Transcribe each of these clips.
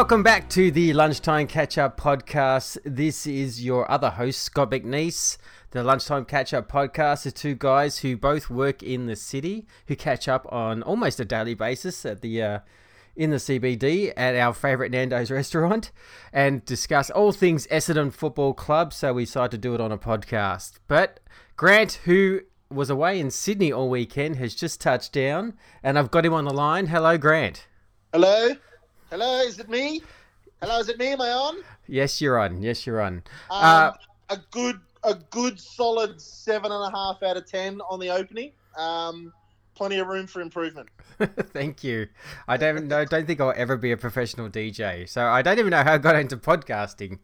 Welcome back to the Lunchtime Catch Up Podcast. This is your other host, Scott McNeese. The Lunchtime Catch Up Podcast is two guys who both work in the city, who catch up on almost a daily basis at the uh, in the CBD at our favourite Nando's restaurant and discuss all things Essendon Football Club. So we decided to do it on a podcast. But Grant, who was away in Sydney all weekend, has just touched down, and I've got him on the line. Hello, Grant. Hello? Hello, is it me? Hello, is it me? Am I on? Yes, you're on. Yes, you're on. Um, Uh, a good, a good, solid seven and a half out of ten on the opening. Um, plenty of room for improvement. Thank you. I don't know. Don't think I'll ever be a professional DJ. So I don't even know how I got into podcasting.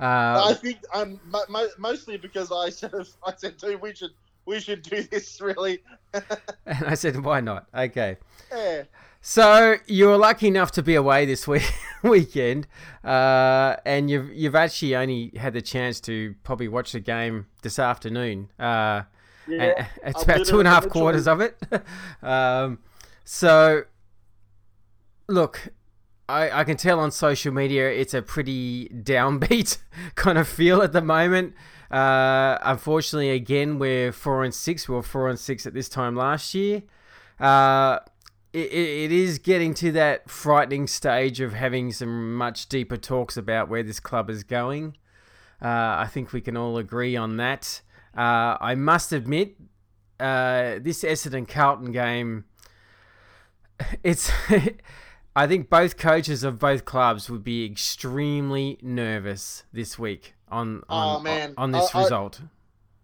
Uh, I think um, mo- mostly because I sort of, I said, dude, we should, we should do this really. and I said, why not? Okay. yeah. So you were lucky enough to be away this week weekend, uh, and you've you've actually only had the chance to probably watch the game this afternoon. Uh, Yeah, it's I've about two and a half quarters of it. um, so, look, I, I can tell on social media it's a pretty downbeat kind of feel at the moment. Uh, unfortunately, again, we're four and six. We were four and six at this time last year. Uh, it, it is getting to that frightening stage of having some much deeper talks about where this club is going. Uh, I think we can all agree on that. Uh, I must admit, uh, this Essendon Carlton game, it's. I think both coaches of both clubs would be extremely nervous this week on on, Oh, man. on this I- I- result.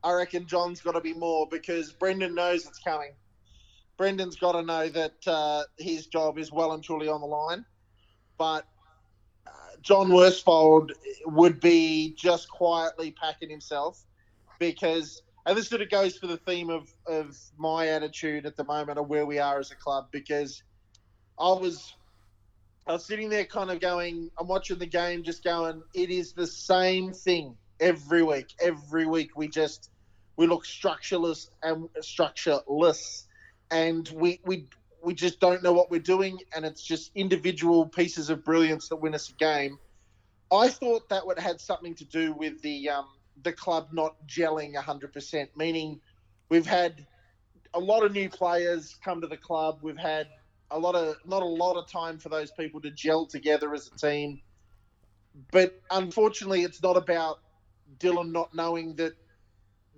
I reckon John's got to be more because Brendan knows it's coming. Brendan's got to know that uh, his job is well and truly on the line. But uh, John Worsfold would be just quietly packing himself because, and this sort of goes for the theme of, of my attitude at the moment of where we are as a club because I was. I was sitting there kind of going, I'm watching the game, just going, it is the same thing every week. Every week we just we look structureless and structureless, and we we we just don't know what we're doing, and it's just individual pieces of brilliance that win us a game. I thought that would had something to do with the um, the club not gelling 100%, meaning we've had a lot of new players come to the club. We've had a lot of not a lot of time for those people to gel together as a team. But unfortunately, it's not about Dylan not knowing that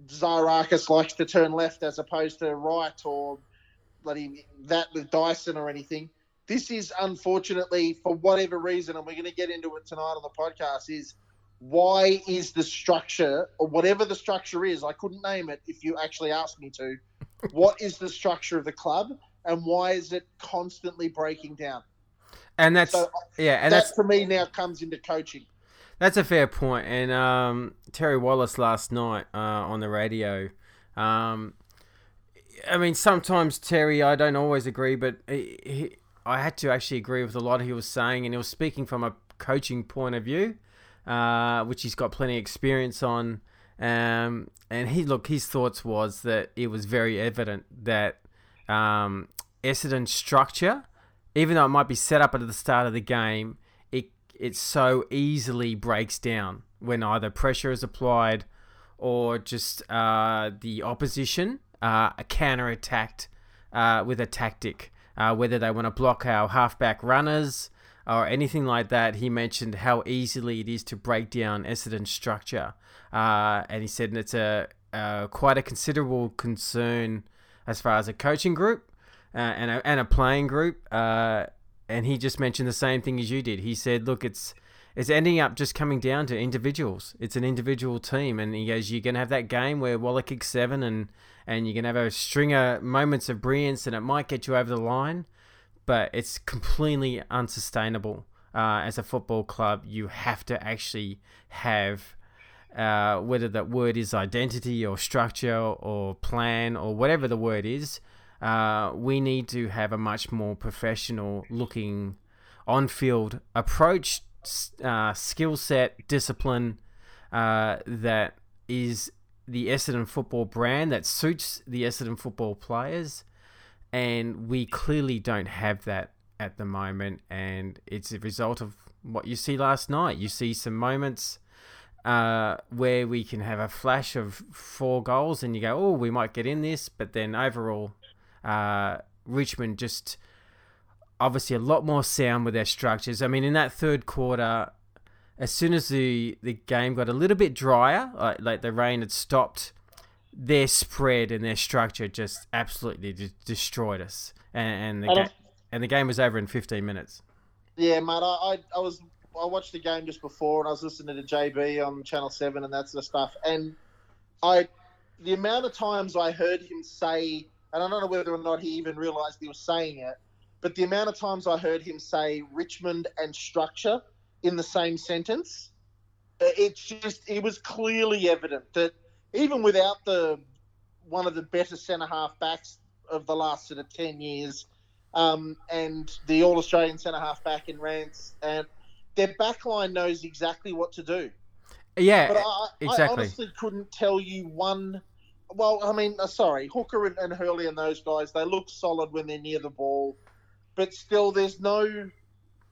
Zaharakis likes to turn left as opposed to right, or bloody that with Dyson or anything. This is unfortunately, for whatever reason, and we're going to get into it tonight on the podcast, is why is the structure, or whatever the structure is, I couldn't name it if you actually asked me to, what is the structure of the club and why is it constantly breaking down? And that's So yeah, and that that's for me now comes into coaching. That's a fair point. And um, Terry Wallace last night uh, on the radio. Um, I mean, sometimes Terry, I don't always agree, but he, he, I had to actually agree with a lot he was saying, and he was speaking from a coaching point of view, uh, which he's got plenty of experience on. Um, and he look, his thoughts was that it was very evident that um, Essendon's structure, even though it might be set up at the start of the game, it it so easily breaks down when either pressure is applied or just uh, the opposition uh, counter attacked uh, with a tactic, uh, whether they want to block our halfback runners or anything like that. He mentioned how easily it is to break down Essendon's structure, uh, and he said it's a quite a considerable concern as far as a coaching group uh, and a, and a playing group. Uh, and he just mentioned the same thing as you did. He said, "Look, it's it's ending up just coming down to individuals. It's an individual team." And he goes, "You're gonna have that game where Waller kicks seven, and and you can have a string of moments of brilliance, and it might get you over the line, but it's completely unsustainable." Uh, as a football club, you have to actually have uh, whether that word is identity or structure or plan or whatever the word is, uh, we need to have a much more professional looking on field approach, uh, skill set, discipline uh, that is the Essendon football brand that suits the Essendon football players. and we clearly don't have that at the moment, and it's a result of what you see last night. You see some moments uh, where we can have a flash of four goals, and you go, "Oh, we might get in this," but then overall, uh, Richmond just obviously a lot more sound with their structures. I mean, in that third quarter, as soon as the the game got a little bit drier, like, like the rain had stopped, their spread and their structure just absolutely de- destroyed us, and, and the ga- and the game was over in 15 minutes. Yeah, mate. I, I, I was I watched the game just before, and I was listening to JB on Channel Seven and that sort of stuff. And I, the amount of times I heard him say, and I don't know whether or not he even realised he was saying it, but the amount of times I heard him say Richmond and structure in the same sentence, it's just it was clearly evident that even without the one of the better centre half backs of the last sort of ten years, um, and the All Australian centre half back in Rance, and their backline knows exactly what to do. Yeah, But I, exactly. I honestly couldn't tell you one. Well, I mean, uh, sorry, Hooker and, and Hurley and those guys, they look solid when they're near the ball, but still, there's no,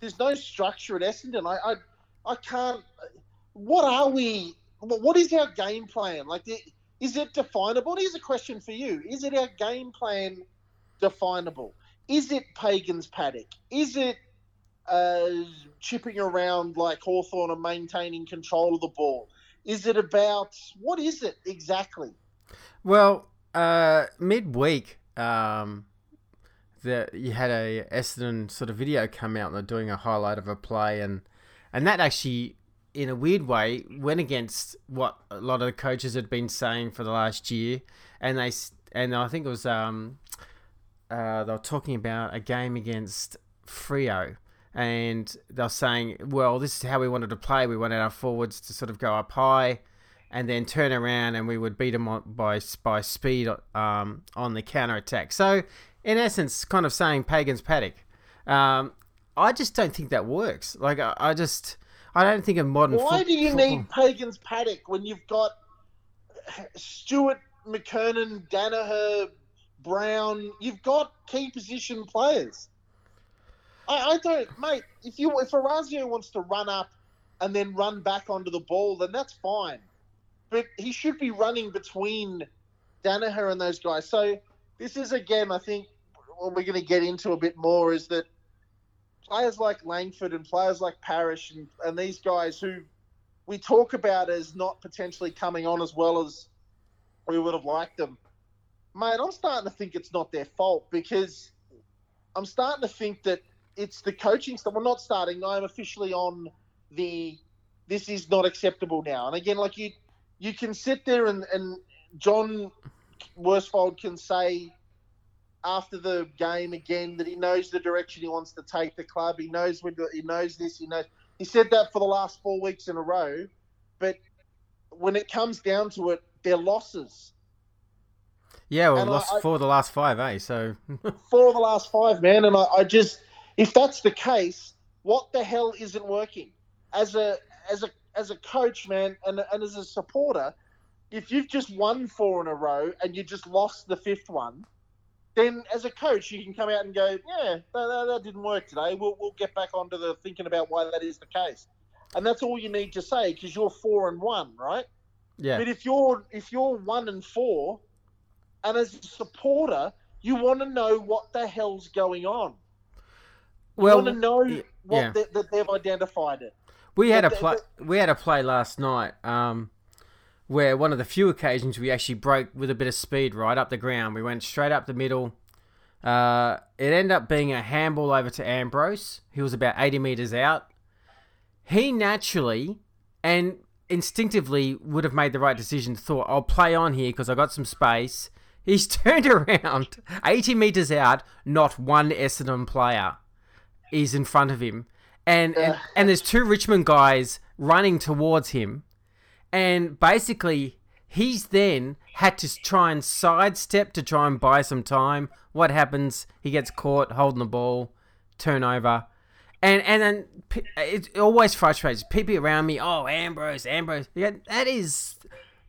there's no structure at Essendon. I, I, I can't. What are we? What is our game plan? Like, is it definable? Here's a question for you: Is it our game plan definable? Is it Pagan's paddock? Is it uh, chipping around like Hawthorn and maintaining control of the ball? Is it about what is it exactly? Well, uh, midweek, um, the you had a Essendon sort of video come out and they're doing a highlight of a play, and and that actually, in a weird way, went against what a lot of the coaches had been saying for the last year, and they and I think it was um, uh, they were talking about a game against Freo. And they're saying, well, this is how we wanted to play. We wanted our forwards to sort of go up high, and then turn around and we would beat them by by speed um, on the counter attack. So, in essence, kind of saying Pagan's paddock. Um, I just don't think that works. Like, I, I just, I don't think a modern. Why foot- do you need Pagan's paddock when you've got Stewart, McKernan, Daniher, Brown? You've got key position players. I, I don't, mate. If you if Orazio wants to run up and then run back onto the ball, then that's fine. But he should be running between Daniher and those guys. So this is again, I think, what we're going to get into a bit more is that players like Langford and players like Parrish and, and these guys who we talk about as not potentially coming on as well as we would have liked them. Mate, I'm starting to think it's not their fault because I'm starting to think that it's the coaching stuff. We're not starting. I'm officially on the this is not acceptable now. And again, like you you can sit there and, and John Worsfold can say after the game again that he knows the direction he wants to take the club. He knows when to, he knows this. He knows he said that for the last four weeks in a row. But when it comes down to it, they're losses. Yeah, well, and lost I- four of the last five, eh? So, Four of the last five, man. And I, I just, if that's the case, what the hell isn't working? As a as a as a coach, man, and and as a supporter, if you've just won four in a row and you just lost the fifth one, then as a coach you can come out and go, yeah, that, that, that didn't work today. We'll we'll get back onto the thinking about why that is the case, and that's all you need to say because you're four and one, right? yeah. But if you're if you're one and four, and as a supporter, you want to know what the hell's going on. You Well, want to know y- what yeah. that that they've identified it. We had a But- play. We had a play last night, um, where one of the few occasions we actually broke with a bit of speed right up the ground. We went straight up the middle. Uh, it ended up being a handball over to Ambrose. He was about eighty meters out. He naturally and instinctively would have made the right decision. Thought I'll play on here because I got some space. He's turned around, eighty meters out. Not one Essendon player is in front of him. And, and and there's two Richmond guys running towards him. And basically he's then had to try and sidestep to try and buy some time. What happens? He gets caught holding the ball, turnover. And and then it always frustrates people around me. Oh, Ambrose, Ambrose. Yeah, that is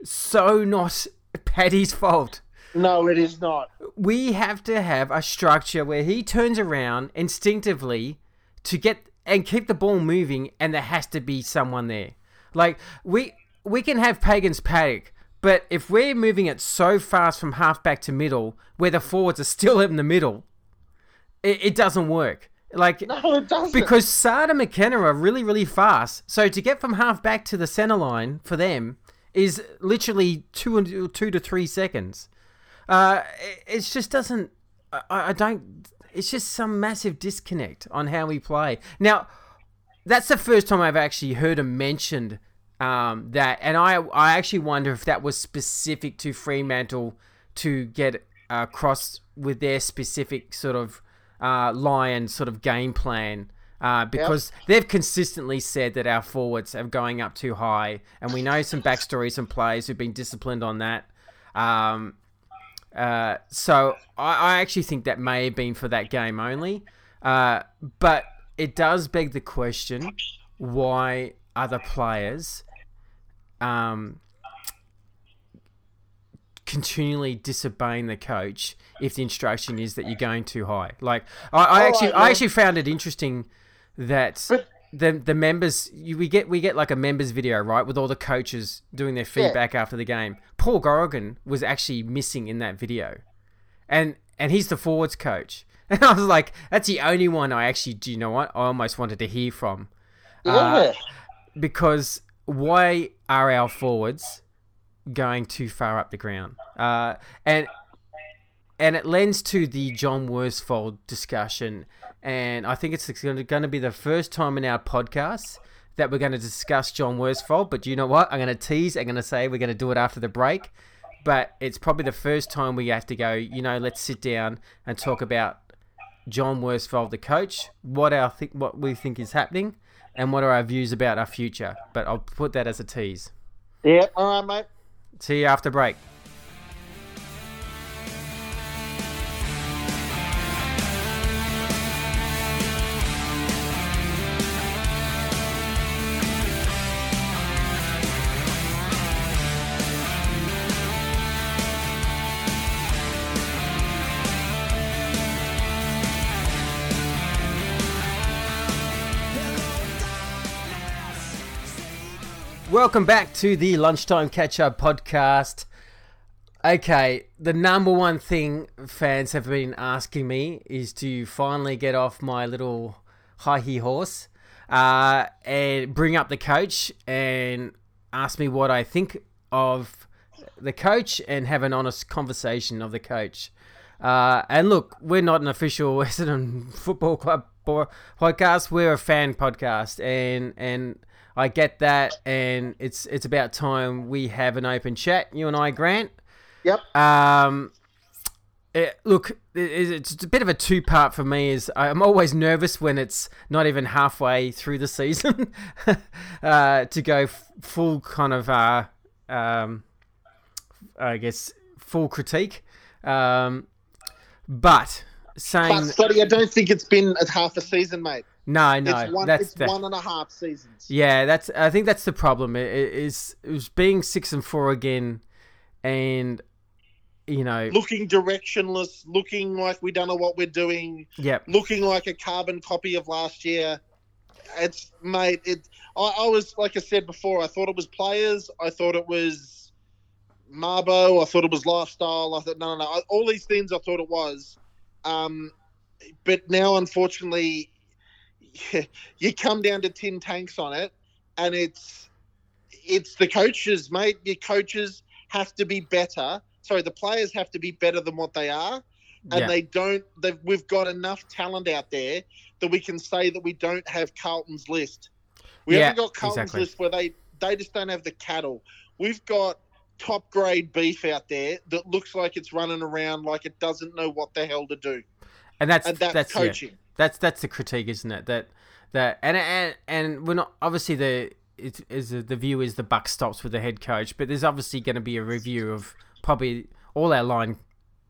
so not Paddy's fault. No, it is not. We have to have a structure where he turns around instinctively to get and keep the ball moving, and there has to be someone there. Like we we can have Pagans Paddock, but if we're moving it so fast from halfback to middle, where the forwards are still in the middle, it, it doesn't work. Like No, it doesn't. because Sada McKenna are really, really fast. So to get from half back to the center line for them is literally two and two to three seconds. Uh, it, it just doesn't. I, I don't. It's just some massive disconnect on how we play. Now, that's the first time I've actually heard him mentioned um, that, and I I actually wonder if that was specific to Fremantle to get across with their specific sort of uh, lion sort of game plan. Uh, because they've consistently said that our forwards are going up too high, and we know some backstories and players who've been disciplined on that. Um, uh, so I, I actually think that may have been for that game only. Uh, but it does beg the question why other players um, continually disobeying the coach if the instruction is that you're going too high. Like I, I All actually right, I actually found it interesting that But- the the members you, we get we get like a members video right with all the coaches doing their feedback after the game. Paul Gorgon was actually missing in that video, and and he's the forwards coach. And I was like, that's the only one I actually do you know what I almost wanted to hear from yeah. because why are our forwards going too far up the ground? Uh, and and it lends to the John Worsfold discussion, and I think it's going to be the first time in our podcast that we're going to discuss John Worsfold. But you know what? I'm going to tease. I'm going to say we're going to do it after the break. But it's probably the first time we have to go. You know, let's sit down and talk about John Worsfold, the coach, what our th- what we think is happening, and what are our views about our future. But I'll put that as a tease. yeah. All right, mate. See you after break. Welcome back to the Lunchtime Catch Up podcast. Okay, the number one thing fans have been asking me is to finally get off my little high horse uh, and bring up the coach and ask me what I think of the coach and have an honest conversation of the coach. Uh, and look, we're not an official Essendon Football Club podcast. We're a fan podcast, and and I get that. And it's it's about time we have an open chat. You and I, Grant. Yep. Um, it, look, it, it's a bit of a two part for me. Is I'm always nervous when it's not even halfway through the season uh, to go f- full kind of, uh, um, I guess, full critique. Um, but saying But Scotty, I don't think it's been half a season, mate. No, no, it's one. that's it's the, one and a half seasons. yeah, that's. I think that's the problem. It, is it was being six and four again, and you know, Looking directionless, looking like we don't know what we're doing, yep, looking like a carbon copy of last year. It's mate. It. I, I was like I said before. I thought it was players. I thought it was Marbo. I thought it was lifestyle. I thought no, no, no. All these things I thought it was. Um, but now, unfortunately, you come down to tin tanks on it, and it's it's the coaches, mate. Your coaches have to be better. Sorry, the players have to be better than what they are and yeah, they don't. They've, we've got enough talent out there that we can say that we don't have Carlton's list. We Yeah, haven't got Carlton's exactly. list where they they just don't have the cattle. We've got top grade beef out there that looks like it's running around like it doesn't know what the hell to do, and that's and that's, that's yeah. That's that's the critique, isn't it? That that and and and we're not obviously the it is the view is the buck stops with the head coach, but there's obviously going to be a review of probably all our line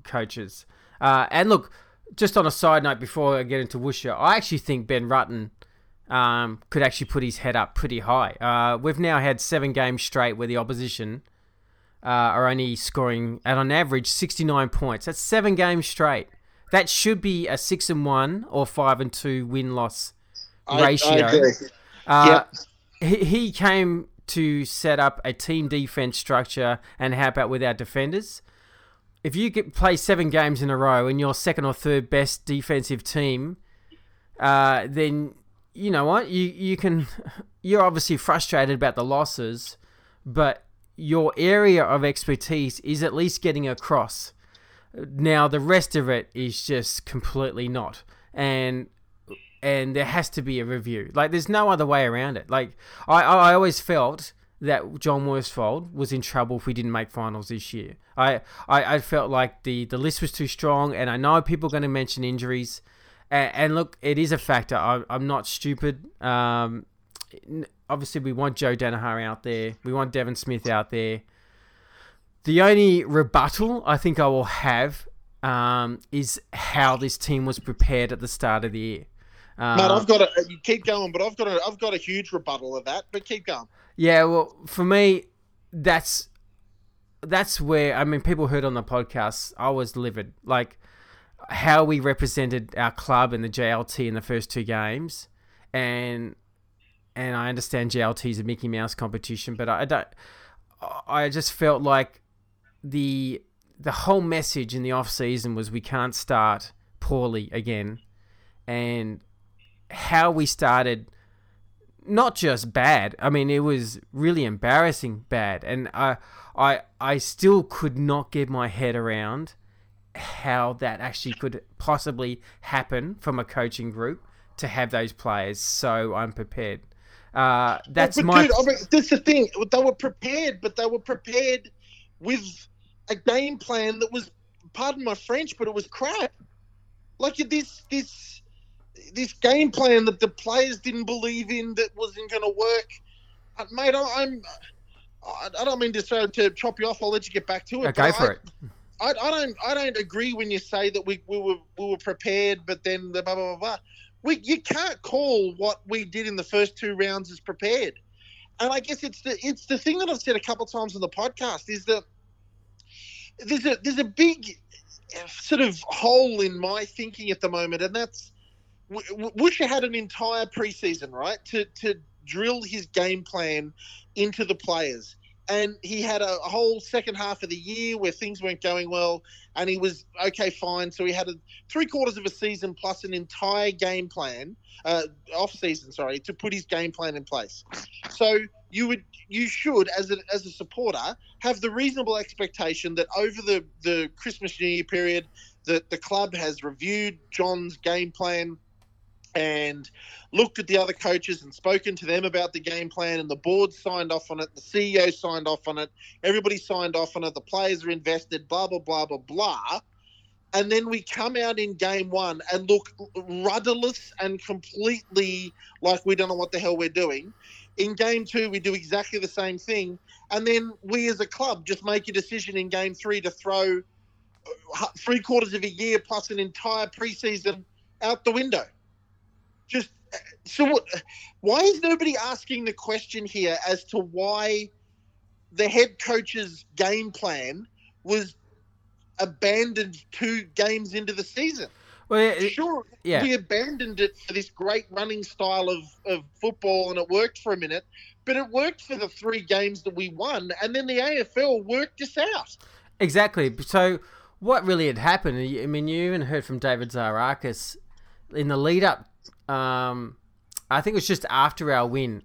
coaches. Uh, and look, just on a side note, before I get into Woosha, I actually think Ben Rutten um, could actually put his head up pretty high. Uh, we've now had seven games straight where the opposition uh, are only scoring at on average 69 points. That's seven games straight. That should be a six and one or five and two win loss ratio. I agree. Uh, he, he came to set up a team defense structure and help out with our defenders. If you get, play seven games in a row and you're second or third best defensive team, uh, then you know what you you can. You're obviously frustrated about the losses, but your area of expertise is at least getting across. Now the rest of it is just completely not, and and there has to be a review. Like there's no other way around it. Like I I always felt that John Worsfold was in trouble if we didn't make finals this year. I, I, I felt like the, the list was too strong, and I know people are going to mention injuries. And, and look, it is a factor. I, I'm not stupid. Um, obviously, we want Joe Daniher out there, we want Devon Smith out there. The only rebuttal I think I will have um, is how this team was prepared at the start of the year. Uh, Matt, I've got a you keep going, but I've got a I've got a huge rebuttal of that. But keep going. Yeah, well, for me, that's that's where I mean, people heard on the podcast, I was livid. Like how we represented our club and the JLT in the first two games, and and I understand JLT is a Mickey Mouse competition, but I don't. I just felt like the the whole message in the off season was we can't start poorly again, and how we started not just bad. I mean, it was really embarrassing bad, and I, I, I still could not get my head around how that actually could possibly happen from a coaching group to have those players so unprepared. Uh, that's but my. Dude, I mean, that's the thing. They were prepared, but they were prepared with a game plan that was, pardon my French, but it was crap. Like this, this this game plan that the players didn't believe in that wasn't going to work. Uh, mate, I, I'm. I don't mean to to, to chop you off. I'll let you get back to it. go for I, it. I, I don't. I don't agree when you say that we, we were we were prepared, but then the blah blah blah. blah. We you can't call what we did in the first two rounds as prepared. And I guess it's the it's the thing that I've said a couple of times on the podcast is that there's a there's a big sort of hole in my thinking at the moment, and that's Woosha had an entire preseason, right, to to drill his game plan into the players. And he had a, whole second half of the year where things weren't going well, and he was okay, fine. So he had a, three quarters of a season plus an entire game plan, uh, off season, sorry, to put his game plan in place. So you would, you should, as a as a supporter, have the reasonable expectation that over the the Christmas New Year period, that the club has reviewed John's game plan and looked at the other coaches and spoken to them about the game plan and the board signed off on it the ceo signed off on it everybody signed off on it the players are invested blah blah blah blah blah. And then we come out in game one and look rudderless and completely like we don't know what the hell we're doing in game two we do exactly the same thing and then we as a club just make a decision in game three to throw uh, three quarters of a year plus an entire preseason out the window just so why is nobody asking the question here as to why the head coach's game plan was abandoned two games into the season? Well, it, sure, yeah. we abandoned it for this great running style of, of football and it worked for a minute, but it worked for the three games that we won, and then the AFL worked us out. Exactly. So, what really had happened? I mean, you even heard from David Zaharakis in the lead up um, I think it was just after our win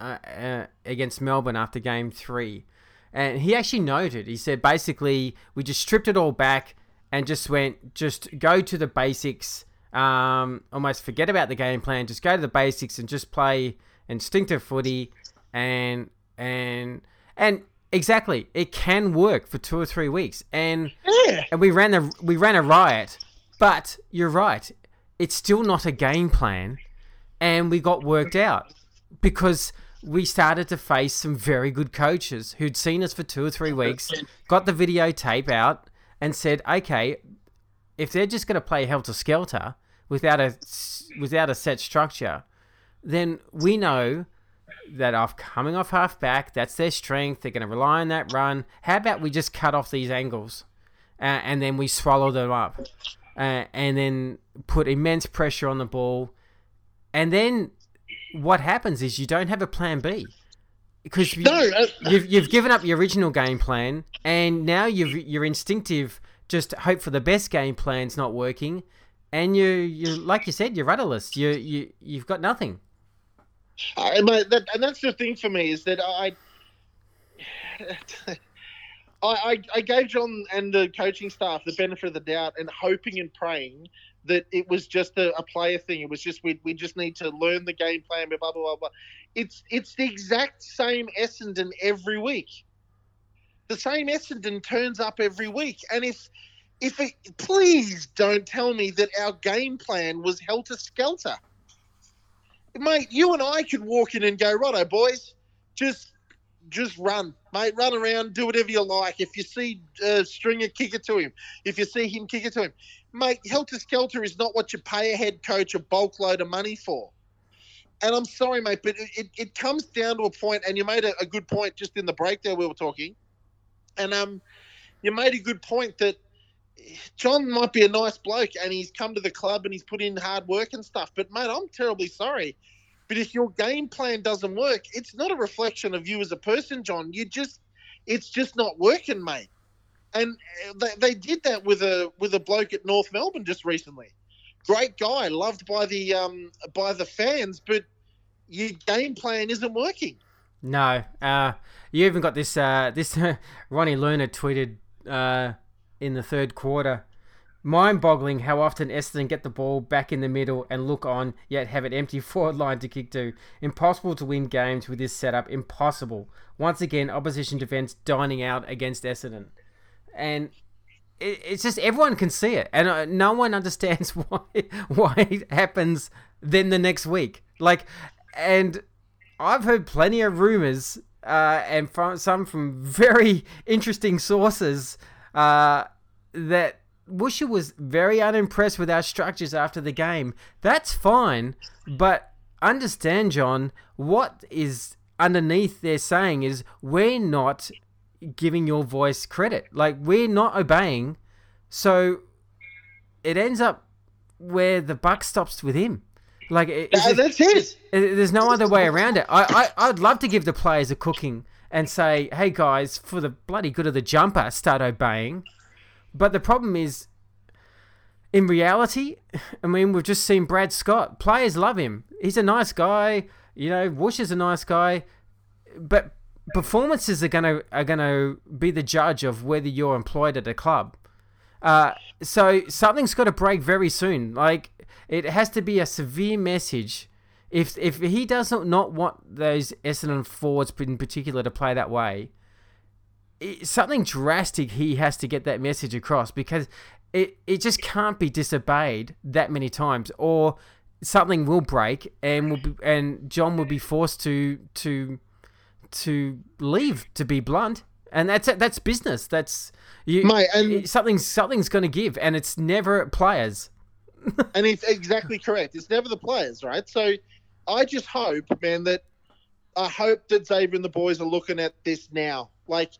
uh, uh, against Melbourne after game three. And he actually noted, he said basically, we just stripped it all back and just went, just go to the basics, um, almost forget about the game plan, just go to the basics and just play instinctive footy. And, and, and, Exactly, it can work for two or three weeks, and yeah. and we ran a we ran a riot. But you're right, it's still not a game plan, and we got worked out because we started to face some very good coaches who'd seen us for two or three weeks, got the videotape out, and said, "Okay, if they're just going to play helter skelter without a without a set structure, then we know that off coming off half back. That's their strength. They're going to rely on that run. How about we just cut off these angles, uh, and then we swallow them up, uh, and then put immense pressure on the ball, and then what happens is you don't have a plan B because you, No, uh, you've you've given up your original game plan, and now you've your instinctive just hope for the best game plan's not working, and you you like you said you're rudderless. You you you've got nothing. I, mate, that, and that's the thing for me is that I, I, I, I gave John and the coaching staff the benefit of the doubt and hoping and praying that it was just a, a player thing. It was just we we just need to learn the game plan. Blah blah blah blah. It's it's the exact same Essendon every week. The same Essendon turns up every week, and if if it, please don't tell me that our game plan was helter skelter mate, you and I could walk in and go, righto, boys, just just run, mate, run around, do whatever you like. If you see uh, Stringer, kick it to him. If you see him, kick it to him. Mate, helter skelter is not what you pay a head coach a bulk load of money for. And I'm sorry, mate, but it, it, it comes down to a point, and you made a, a good point just in the break there we were talking, and um, you made a good point that John might be a nice bloke and he's come to the club and he's put in hard work and stuff. But mate, I'm terribly sorry. But if your game plan doesn't work, it's not a reflection of you as a person, John. You just, it's just not working, mate. And they, they did that with a with a bloke at North Melbourne just recently. Great guy, loved by the um by the fans, but your game plan isn't working. No, uh, you even got this. Uh, this Ronny Lerner tweeted uh, in the third quarter. Mind-boggling how often Essendon get the ball back in the middle and look on, yet have an empty forward line to kick to. Impossible to win games with this setup. Impossible. Once again, opposition defense dining out against Essendon, and it, it's just everyone can see it, and uh, no one understands why why it happens then the next week. Like, and I've heard plenty of rumors, uh, and from some from very interesting sources, uh, that Woosha was very unimpressed with our structures after the game. That's fine, but understand, John, what is underneath they're saying is we're not giving your voice credit. Like, we're not obeying, so it ends up where the buck stops with him. Like, it, that's it. it- There's no other way around it. I, I, I'd love to give the players a cooking and say, hey guys, for the bloody good of the jumper, start obeying. But the problem is, in reality, I mean, we've just seen Brad Scott. Players love him. He's a nice guy. You know, Woosh is a nice guy. But performances are gonna are gonna be the judge of whether you're employed at a club. Uh, so something's got to break very soon. Like it has to be a severe message. If if he doesn't not want those Essendon forwards in particular to play that way, it, something drastic he has to get that message across because it it just can't be disobeyed that many times or something will break and will be, and John will be forced to to to leave to be blunt and that's that's business that's you Mate, and- something's something's going to give and it's never players and it's exactly correct. It's never the players, right? So I just hope, man, that I hope that Xavier and the boys are looking at this now. Like,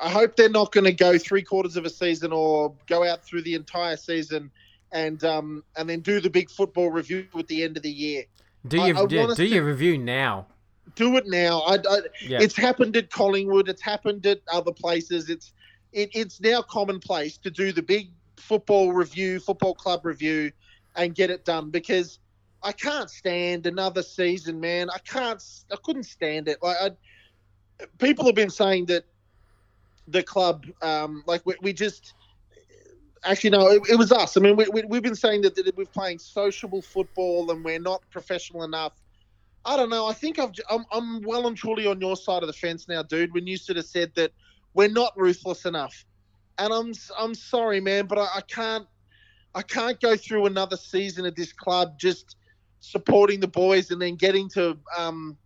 I hope they're not going to go three quarters of a season or go out through the entire season and um and then do the big football review at the end of the year. do I- you I do, do your review now Do it now. I, I, yeah It's happened at Collingwood. It's happened at other places. It's it, it's now commonplace to do the big football review, football club review, and get it done because I can't stand another season, man. I can't. I couldn't stand it. Like I, people have been saying that the club, um, like we, we just. Actually, no, it, it was us. I mean, we, we, we've been saying that, that we're playing sociable football and we're not professional enough. I don't know. I think I've, I'm, I'm well and truly on your side of the fence now, dude. When you sort of said that we're not ruthless enough, and I'm I'm sorry, man, but I, I can't I can't go through another season at this club just supporting the boys and then getting to um,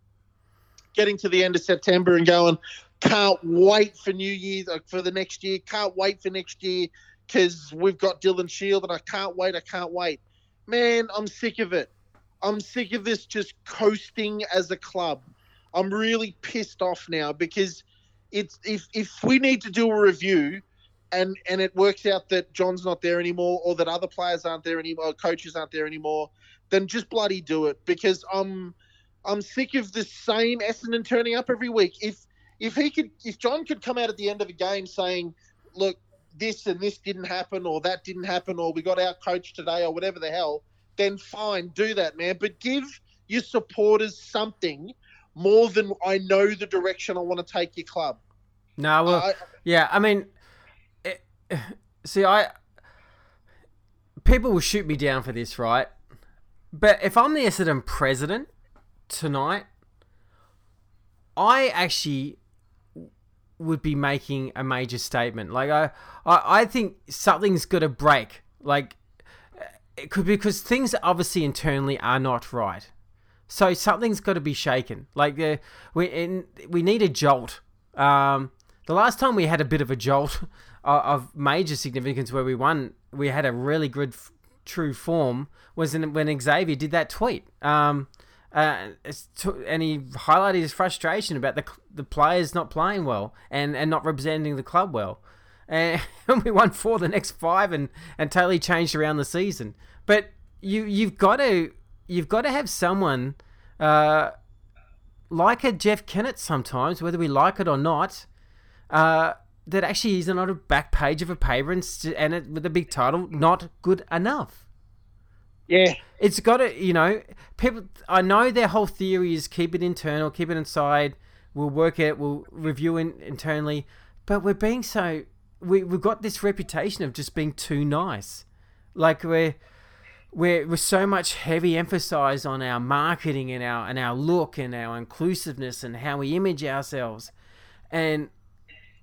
getting to the end of September and going can't wait for New Year's uh, for the next year. Can't wait for next year because we've got Dylan Shiel and I can't wait. I can't wait. Man, I'm sick of it. I'm sick of this just coasting as a club. I'm really pissed off now because it's if if we need to do a review and and it works out that John's not there anymore or that other players aren't there anymore, coaches aren't there anymore, then just bloody do it because I'm I'm sick of the same Essendon turning up every week. If if he could if John could come out at the end of a game saying, look, this and this didn't happen or that didn't happen or we got our coach today or whatever the hell, then fine, do that, man. But give your supporters something more than I know the direction I want to take your club. No, well, I, yeah, I mean, eh, it, see, I people will shoot me down for this, right? But if I'm the Essendon president tonight, I actually would be making a major statement. Like I, I, I think something's got to break. Like it could because things obviously internally are not right. So something's got to be shaken. Like uh, we in, we need a jolt. Um, the last time we had a bit of a jolt of major significance where we won, we had a really good true form was in, when Xavier did that tweet. Um, uh, and he highlighted his frustration about the the players not playing well and, and not representing the club well. And we won four the next five and, and totally changed around the season. But you you've got to you've got to have someone uh, like a Jeff Kennett sometimes, whether we like it or not, uh, that actually is not a back page of a paper and, and it, with a big title, not good enough. Yeah, it's got to you know people. I know their whole theory is keep it internal, keep it inside. We'll work it. We'll review it internally, but we're being so. We we've got this reputation of just being too nice, like we're we're, we're so much heavy emphasis on our marketing and our and our look and our inclusiveness and how we image ourselves. And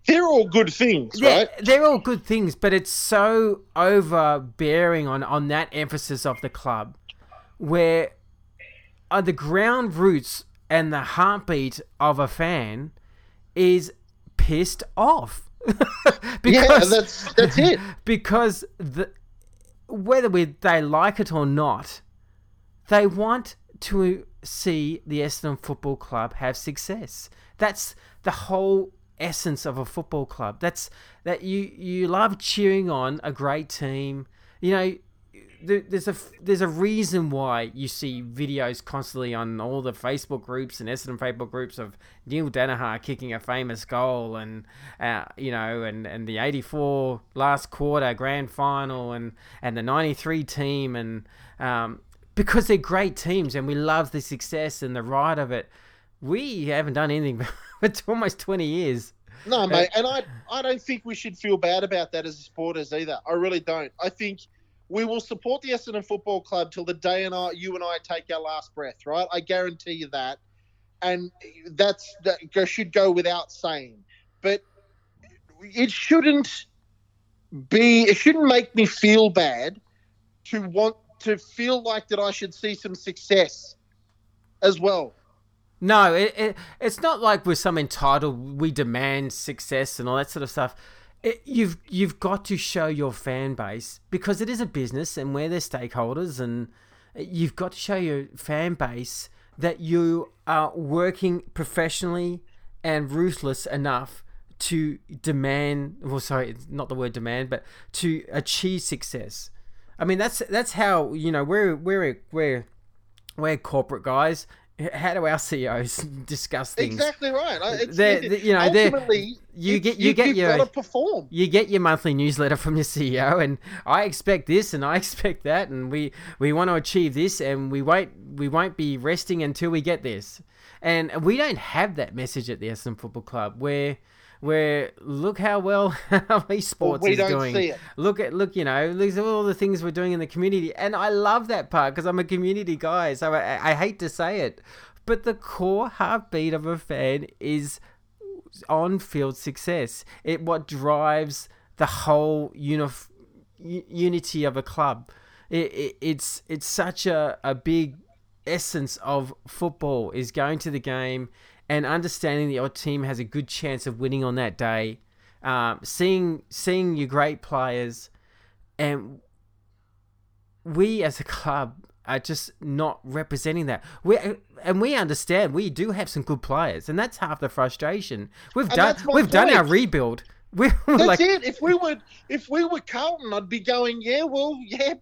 they're all good things they're, right? they're all good things but it's so overbearing on on that emphasis of the club where uh, the ground roots and the heartbeat of a fan is pissed off because yeah, that's that's it because the whether we, they like it or not, they want to see the Essendon Football Club have success. That's the whole essence of a football club. That's that you you love cheering on a great team. You know, there's a there's a reason why you see videos constantly on all the Facebook groups and Essendon Facebook groups of Neil Daniher kicking a famous goal and uh, you know and, and the 84 last quarter grand final and and the 93 team and um, because they're great teams and we love the success and the ride of it we haven't done anything for almost 20 years. No mate and I I don't think we should feel bad about that as supporters either. I really don't. I think we will support the Essendon Football Club till the day and I, you and I take our last breath, right? I guarantee you that, and that's that should go without saying. But it shouldn't be. It shouldn't make me feel bad to want to feel like that I should see some success as well. No, it, it, it's not like we're some entitled. We demand success and all that sort of stuff it, you've you've got to show your fan base because it is a business and we're their stakeholders, and you've got to show your fan base that you are working professionally and ruthless enough to demand. Well, sorry, not the word demand, but to achieve success. I mean, that's that's how you know we're we're we're we're corporate guys how do our CEOs discuss things? Exactly right. It's, they're, they're, you know, ultimately, you get you, you get your perform. You get your monthly newsletter from your CEO, and I expect this, and I expect that, and we we want to achieve this, and we won't we won't be resting until we get this. And we don't have that message at the Essendon Football Club, where where look how well esports well, we is doing. Look at look, you know, these are all the things we're doing in the community, and I love that part because I'm a community guy. So I, I hate to say it, but the core heartbeat of a fan is on-field success. It what drives the whole unif- unity of a club. It, it, it's it's such a, a big essence of football is going to the game and understanding that your team has a good chance of winning on that day, um, seeing seeing your great players, and we as a club are just not representing that. We and we understand we do have some good players, and that's half the frustration. We've And done we've done our rebuild. We That's like, it. If we were if we were Carlton, I'd be going, yeah, well, yeah,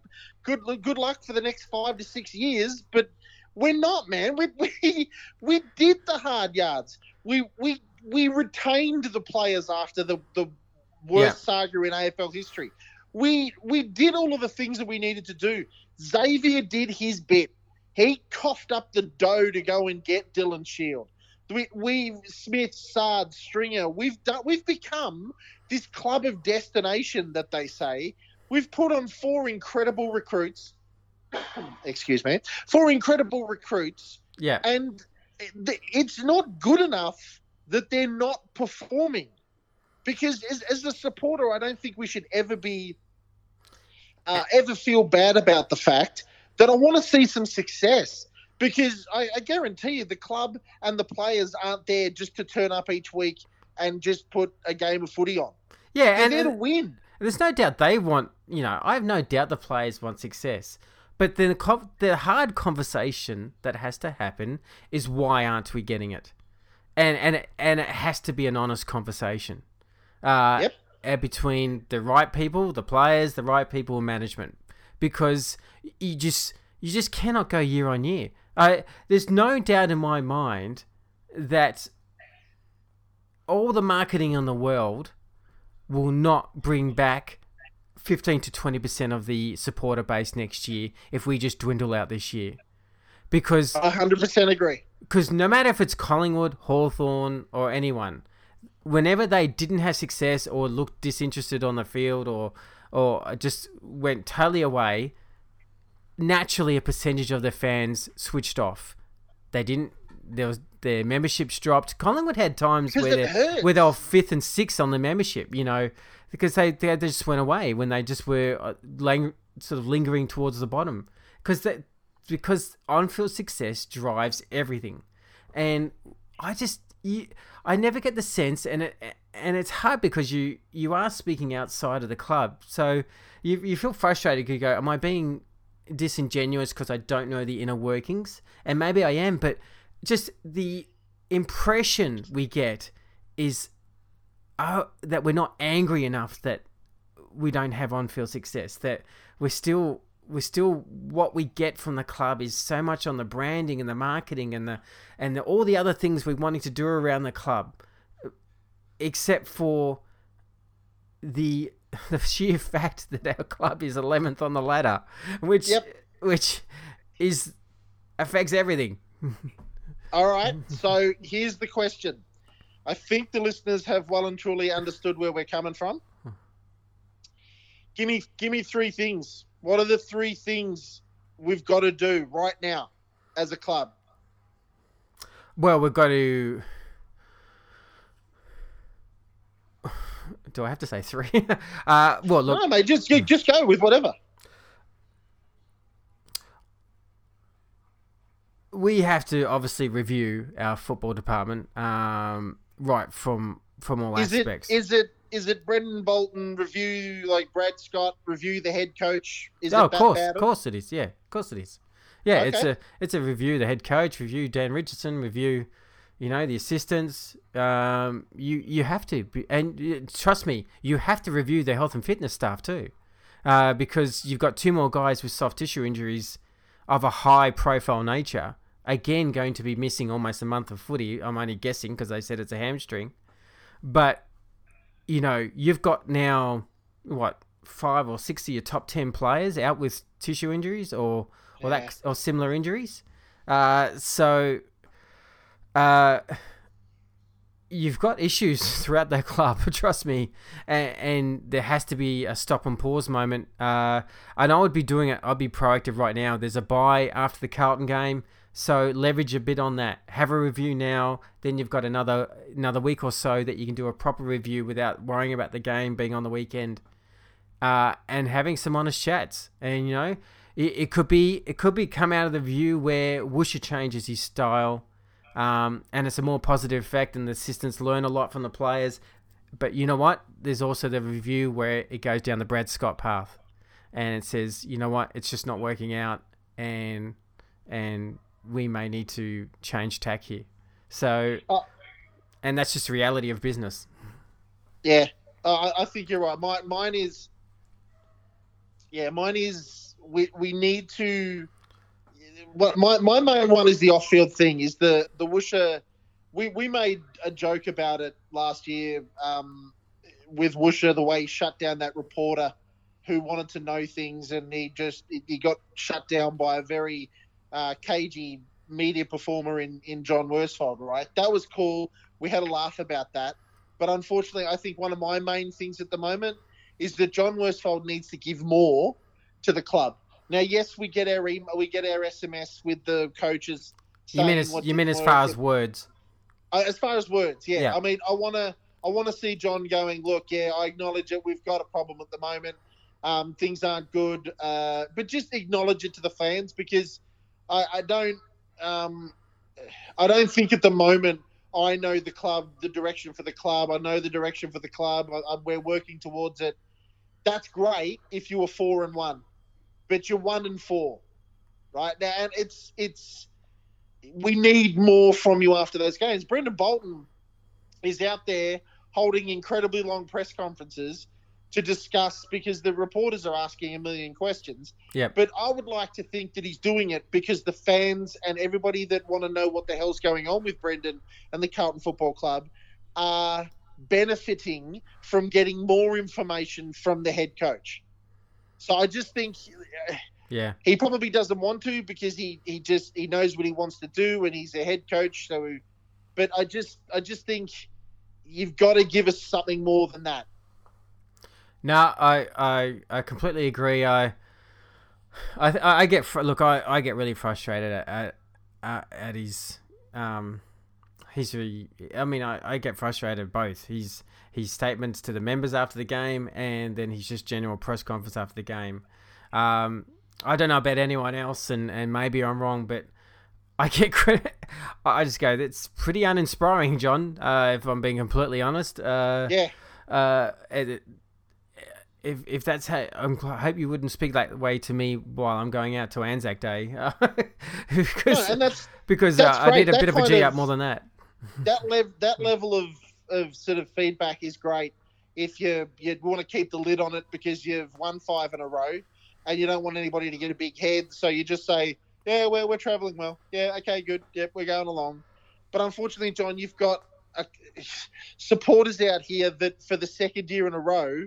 good good luck for the next five to six years. But we're not, man. We we we did the hard yards. We we we retained the players after the the worst saga in AFL history. We we did all of the things that we needed to do. Xavier did his bit. He coughed up the dough to go and get Dylan Shiel. We, we Smith, Saad, Stringer. We've done. We've become this club of destination that they say. We've put on four incredible recruits. Excuse me, for incredible recruits, yeah, and it's not good enough that they're not performing. Because as, as a supporter, I don't think we should ever be uh, ever feel bad about the fact that I want to see some success. Because I, I guarantee you, the club and the players aren't there just to turn up each week and just put a game of footy on. yeah, They're and, there to win. there's no doubt they want. You know, I have no doubt the players want success. But the the hard conversation that has to happen is why aren't we getting it? And and it, and it has to be an honest conversation. Uh, Yep. uh, between the right people, the players, the right people, and management, because you just you just cannot go year on year. I there's no doubt in my mind that all the marketing in the world will not bring back 15 to 20% of the supporter base next year if we just dwindle out this year. Because I 100% agree. because no matter if it's Collingwood, Hawthorn, or anyone, whenever they didn't have success or looked disinterested on the field or or just went totally away, naturally a percentage of the fans switched off. They didn't. There was their memberships dropped. Collingwood had times Because where they where they were fifth and sixth on the membership. You know, because they they just went away when they just were uh, lang- sort of lingering towards the bottom. Because that because on-field success drives everything, and I just you, I never get the sense, and it and it's hard because you you are speaking outside of the club, so you you feel frustrated. You go, am I being disingenuous because I don't know the inner workings? And maybe I am, but just the impression we get is uh, that we're not angry enough that we don't have on-field success. That we're still we're still what we get from the club is so much on the branding and the marketing and the and the, all the other things we're wanting to do around the club, except for the the sheer fact that our club is 11th on the ladder, which Yep. which is affects everything. All right. So here's the question. I think the listeners have well and truly understood where we're coming from. Give me, give me three things. What are the three things we've got to do right now as a club? Well, we've got to. Do I have to say three? uh, well, look, no, mate, just just go with whatever. We have to obviously review our football department, um, right from from all Is aspects. is it is it Brendon Bolton review like Brad Scott review the head coach? Is oh, it of course, of course it is. Yeah, of course it is. Yeah, it's a it's a review the head coach, review Dan Richardson, review, you know, the assistants. Um, you you have to, be, and uh, trust me, you have to review the health and fitness staff too, uh, because you've got two more guys with soft tissue injuries of a high profile nature. Again, going to be missing almost a month of footy. I'm only guessing because they said it's a hamstring, but you know, you've got now what five or six of your top ten players out with tissue injuries or or Yeah. that or similar injuries. Uh, so, uh, you've got issues throughout that club. Trust me, and, and there has to be a stop and pause moment. Uh, and I would be doing it. I'd be proactive right now. There's a bye after the Carlton game. So leverage a bit on that. Have a review now. Then you've got another another week or so that you can do a proper review without worrying about the game being on the weekend, uh, and having some honest chats. And you know, it, it could be it could be come out of the view where Woosha changes his style, um, and it's a more positive effect, and the assistants learn a lot from the players. But you know what? There's also the review where it goes down the Brad Scott path, and it says, you know what? It's just not working out and and we may need to change tack here. So, Oh. and that's just the reality of business. Yeah, uh, I I think you're right. My, mine is, yeah, mine is. We we need to. What my my main one is the off field thing. Is the the Woosha. We we made a joke about it last year um, with Woosha the way he shut down that reporter who wanted to know things and he just he got shut down by a very uh, cagey media performer in in John Worsfold. Right, that was cool. We had a laugh about that. But unfortunately, I think one of my main things at the moment is that John Worsfold needs to give more to the club. Now, yes, we get our email, we get our SMS with the coaches. You mean as you mean as far as words? uh, as far as words, yeah. Yeah. I mean, I want to, I want to see John going. Look, yeah, I acknowledge it. We've got a problem at the moment. Um, things aren't good, uh, but just acknowledge it to the fans because I, I don't, um, I don't think at the moment I know the club, the direction for the club. I know the direction for the club. I, I, we're working towards it. That's great if you were four and one, but you're one and four, right now, and it's it's we need more from you after those games. Brendon Bolton is out there holding incredibly long press conferences to discuss because the reporters are asking a million questions. Yeah. But I would like to think that he's doing it because the fans and everybody that want to know what the hell's going on with Brendon and the Carlton Football Club are benefiting from getting more information from the head coach. So I just think uh, Yeah. he probably doesn't want to because he, he just he knows what he wants to do and he's a head coach so but I just I just think you've got to give us something more than that No, I, I, I completely agree. I, I, I get fr- look. I, I get really frustrated at, at, at, at his, um, he's. Really, I mean, I, I get frustrated both. His his statements to the members after the game, and then his just general press conference after the game. Um, I don't know about anyone else, and, and maybe I'm wrong, but I get credit. I just go, that's pretty uninspiring, John. Uh, if I'm being completely honest. Uh, yeah uh, it, if if that's how I'm, I hope you wouldn't speak that way to me while I'm going out to Anzac Day, because no, and that's because that's uh, I need a That bit of a G of- up more than that. that lev- that level of, of sort of feedback is great if you you want to keep the lid on it because you've won five in a row and you don't want anybody to get a big head. So you just say yeah we're, we're traveling well. Yeah okay good. Yep we're going along. But unfortunately john you've got a, supporters out here that for the second year in a row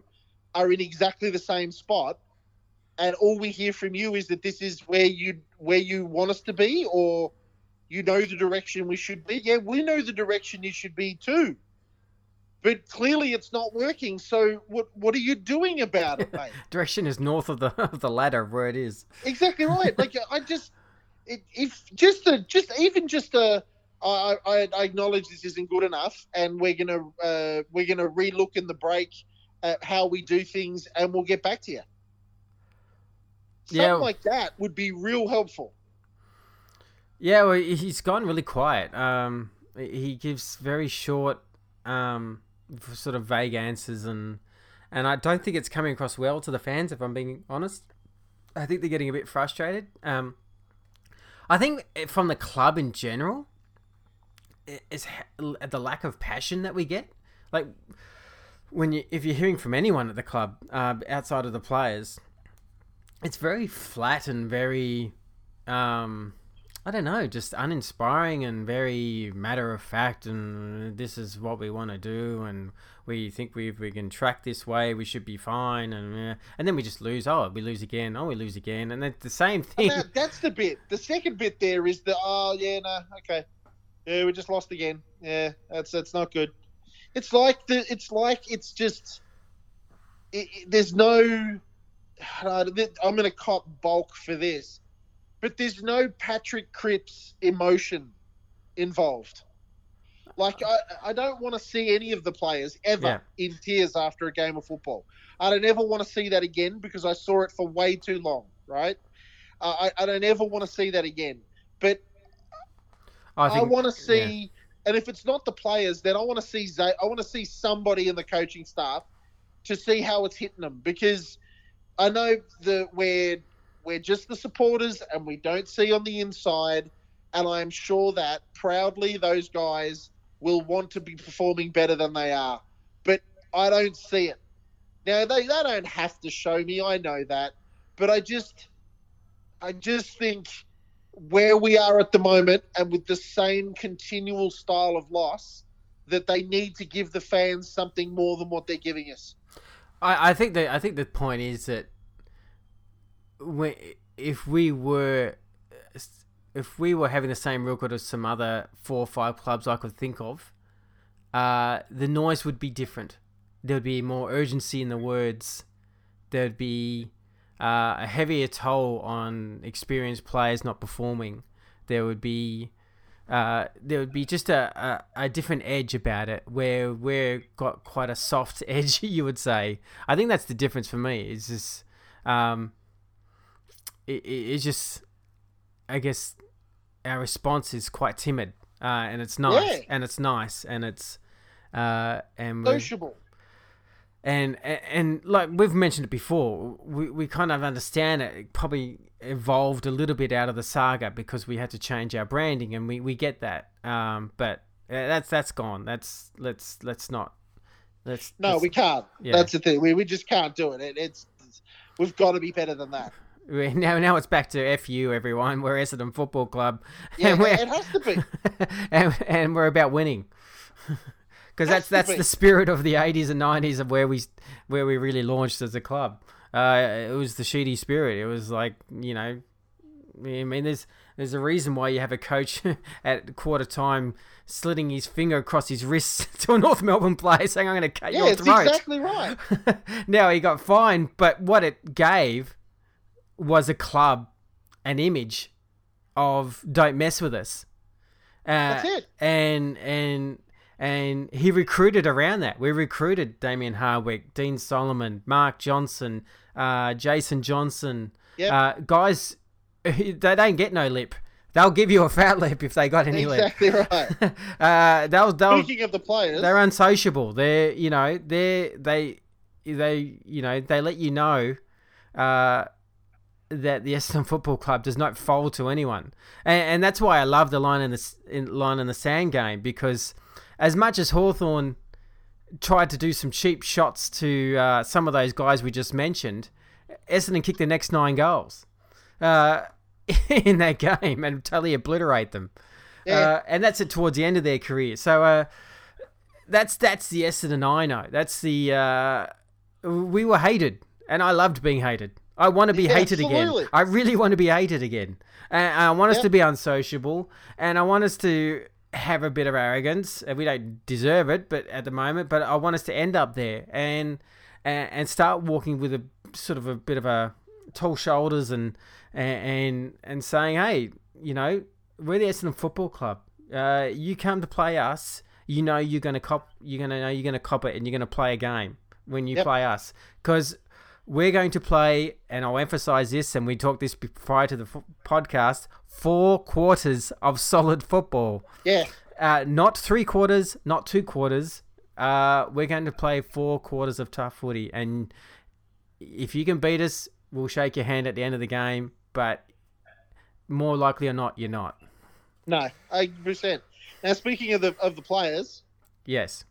are in exactly the same spot and all we hear from you is that this is where you where you want us to be or you know the direction we should be. Yeah, we know the direction you should be too. But clearly it's not working. So what what are you doing about it, mate? Direction is north of the of the ladder where it is. exactly right. Like I just it, if just a just even just a I, I, I acknowledge this isn't good enough, and we're gonna uh, we're gonna relook in the break at how we do things, and we'll get back to you. Something Yeah. like that would be real helpful. Yeah, well, he's gone really quiet. Um, he gives very short, um, sort of vague answers, and and I don't think it's coming across well to the fans. If I'm being honest, I think they're getting a bit frustrated. Um, I think from the club in general, is the lack of passion that we get. Like when you, if you're hearing from anyone at the club uh, outside of the players, it's very flat and very. Um, I don't know, just uninspiring and very matter of fact. And this is what we want to do, and we think we we can track this way, we should be fine. And uh, and then we just lose. Oh, we lose again. Oh, we lose again. And it's the same thing. That, that's the bit. The second bit there is the oh yeah no okay yeah we just lost again yeah that's that's not good. It's like the it's like it's just it, it- there's no I'm gonna cop bulk for this, but there's no Patrick Cripps emotion involved. Like I, I don't want to see any of the players ever Yeah. in tears after a game of football. I don't ever want to see that again because I saw it for way too long. Right? Uh, I, I don't ever want to see that again. But I I, want to see, and if it's not the players, then I want to see I want to see somebody in the coaching staff to see how it's hitting them because I know the where we're just the supporters and we don't see on the inside. And I'm sure that proudly those guys will want to be performing better than they are. But I don't see it. Now they, they don't have to show me, I know that. But I just I just think where we are at the moment and with the same continual style of loss that they need to give the fans something more than what they're giving us. I, I think that I think the point is that we, if we were if we were having the same record as some other four or five clubs I could think of, uh, the noise would be different. There would be more urgency in the words. There'd be uh, a heavier toll on experienced players not performing. There would be uh, there would be just a, a, a, different edge about it where we're got quite a soft edge you would say i think that's the difference for me is just um, it, it's just i guess our response is quite timid uh, and it's nice yeah. and it's nice and it's uh, and sociable and, and and like we've mentioned it before, we, we kind of understand it. it. Probably evolved a little bit out of the saga because we had to change our branding, and we, we get that. Um, but that's that's gone. That's let's let's not let's. No, let's, we can't. Yeah. That's the thing. We, we just can't do it. it it's, it's we've got to be better than that. Now, now it's back to fu everyone. We're Essendon Football Club. Yeah, it has to be. and, and we're about winning because that's that's the spirit of the 80s and 90s of where we where we really launched as a club. Uh, it was the Sheedy spirit. It was like you know, I mean, there's there's a reason why you have a coach at quarter time slitting his finger across his wrist to a North Melbourne player saying, "I'm going to cut yeah, your throat." Yeah, exactly right. now he got fined, but what it gave was a club, an image of "Don't mess with us." Uh, That's it. And and and he recruited around that. We recruited Damien Hardwick, Dean Solomon, Mark Johnson, uh, Jason Johnson, yep. uh, guys. They don't get no lip. They'll give you a fat lip if they got any exactly lip. Exactly right. uh, they'll, they'll, Speaking of the players, they're unsociable. They're you know they they they you know they let you know uh, that the Essendon Football Club does not fold to anyone, and, and that's why I love the line in the in, line in the sand game because as much as Hawthorn tried to do some cheap shots to uh, some of those guys we just mentioned, Essendon kicked the next nine goals uh, in that game and totally obliterate them. Yeah. Uh, and that's it towards the end of their career. So uh, that's that's the Essendon I know. That's the uh, we were hated, and I loved being hated. I want to be yeah, hated absolutely. again. I really want to be hated again. And I want us to be unsociable, and I want us to have a bit of arrogance. and We don't deserve it, but at the moment, but I want us to end up there and and, and start walking with a sort of a bit of a tall shoulders and and and saying, hey, you know, we're the Essendon Football Club. Uh, you come to play us, you know you're gonna cop, you're gonna know you're gonna cop it, and you're gonna play a game when you yep. play us because we're going to play, and I'll emphasize this, and we talked this prior to the f- podcast four quarters of solid football. Yeah. Uh, not three quarters, not two quarters. Uh, we're going to play four quarters of tough footy. And if you can beat us, we'll shake your hand at the end of the game. But more likely or not, you're not. No, 100%. Now, speaking of the, of the players. Yes.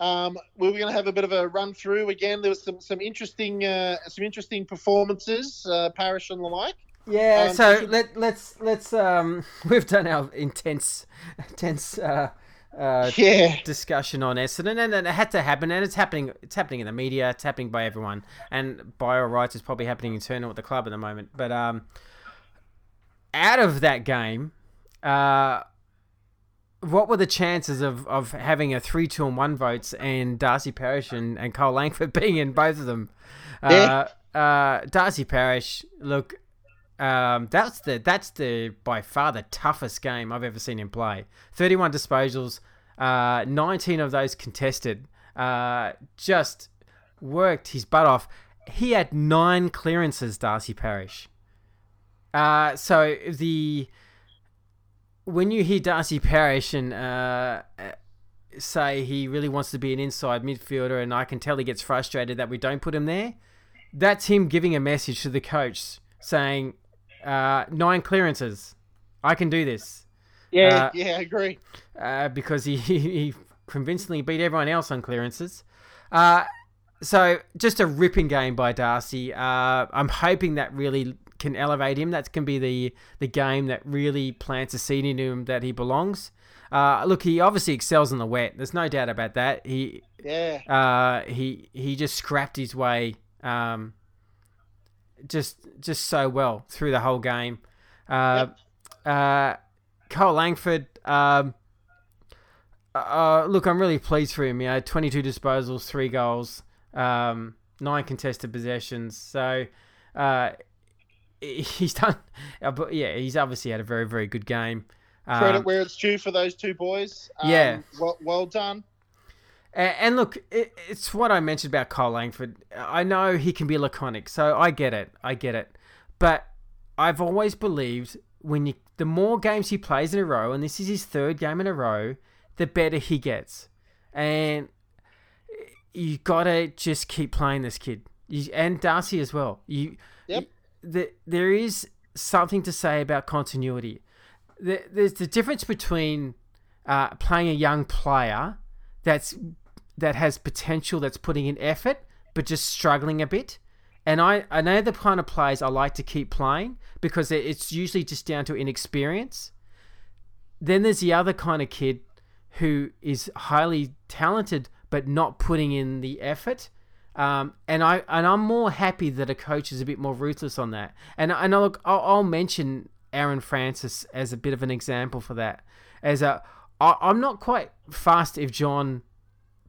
Um, we were going to have a bit of a run through again. There was some some interesting uh, some interesting performances, uh, Parish and the like. Yeah. Um, so let let's let's um we've done our intense intense uh, uh yeah. discussion on Essendon, and it had to happen, and it's happening. It's happening in the media. It's happening by everyone, and by all rights, it's probably happening internal at the club at the moment. But um, out of that game, uh what were the chances of, of having a 3 2 and 1 votes and Darcy Parish and, and Kyle Langford being in both of them? Yeah. Uh, uh, Darcy Parish, look, um, that's the that's the by far the toughest game I've ever seen him play. 31 disposals, uh, 19 of those contested. Uh, just worked his butt off. He had nine clearances, Darcy Parish. Uh, so the when you hear Darcy Parish and uh, say he really wants to be an inside midfielder, and I can tell he gets frustrated that we don't put him there, that's him giving a message to the coach saying uh, nine clearances. I can do this. Yeah, Uh, yeah, I agree. uh, because he, he convincingly beat everyone else on clearances. Uh, so just a ripping game by Darcy. Uh, I'm hoping that really can elevate him. That can be the the game that really plants a seed into him that he belongs. Uh, look, he obviously excels in the wet. There's no doubt about that. He Yeah, uh, he he just scrapped his way um, just just so well through the whole game. Uh, uh, Kyle Langford. Um, uh, look, I'm really pleased for him. You know, 22 disposals, three goals, um, nine contested possessions. So uh, he's done. Uh, but yeah, he's obviously had a very very good game. credit Um, where it's due for those two boys. Um, Yeah. well, well done. And look, it's what I mentioned about Kyle Langford. I know he can be laconic, so I get it. I get it. But I've always believed when you, the more games he plays in a row, and this is his third game in a row, the better he gets. And you gotta just keep playing this kid, you, and Darcy as well. You, Yep. the, there is something to say about continuity. The, there's the difference between uh, playing a young player that's that has potential, that's putting in effort, but just struggling a bit. And I, I know the kind of players I like to keep playing because it's usually just down to inexperience. Then there's the other kind of kid who is highly talented but not putting in the effort. Um, and I and I'm more happy that a coach is a bit more ruthless on that. And and I'll, I'll, mention Aaron Francis as a bit of an example for that. As a I, I'm not quite fast if John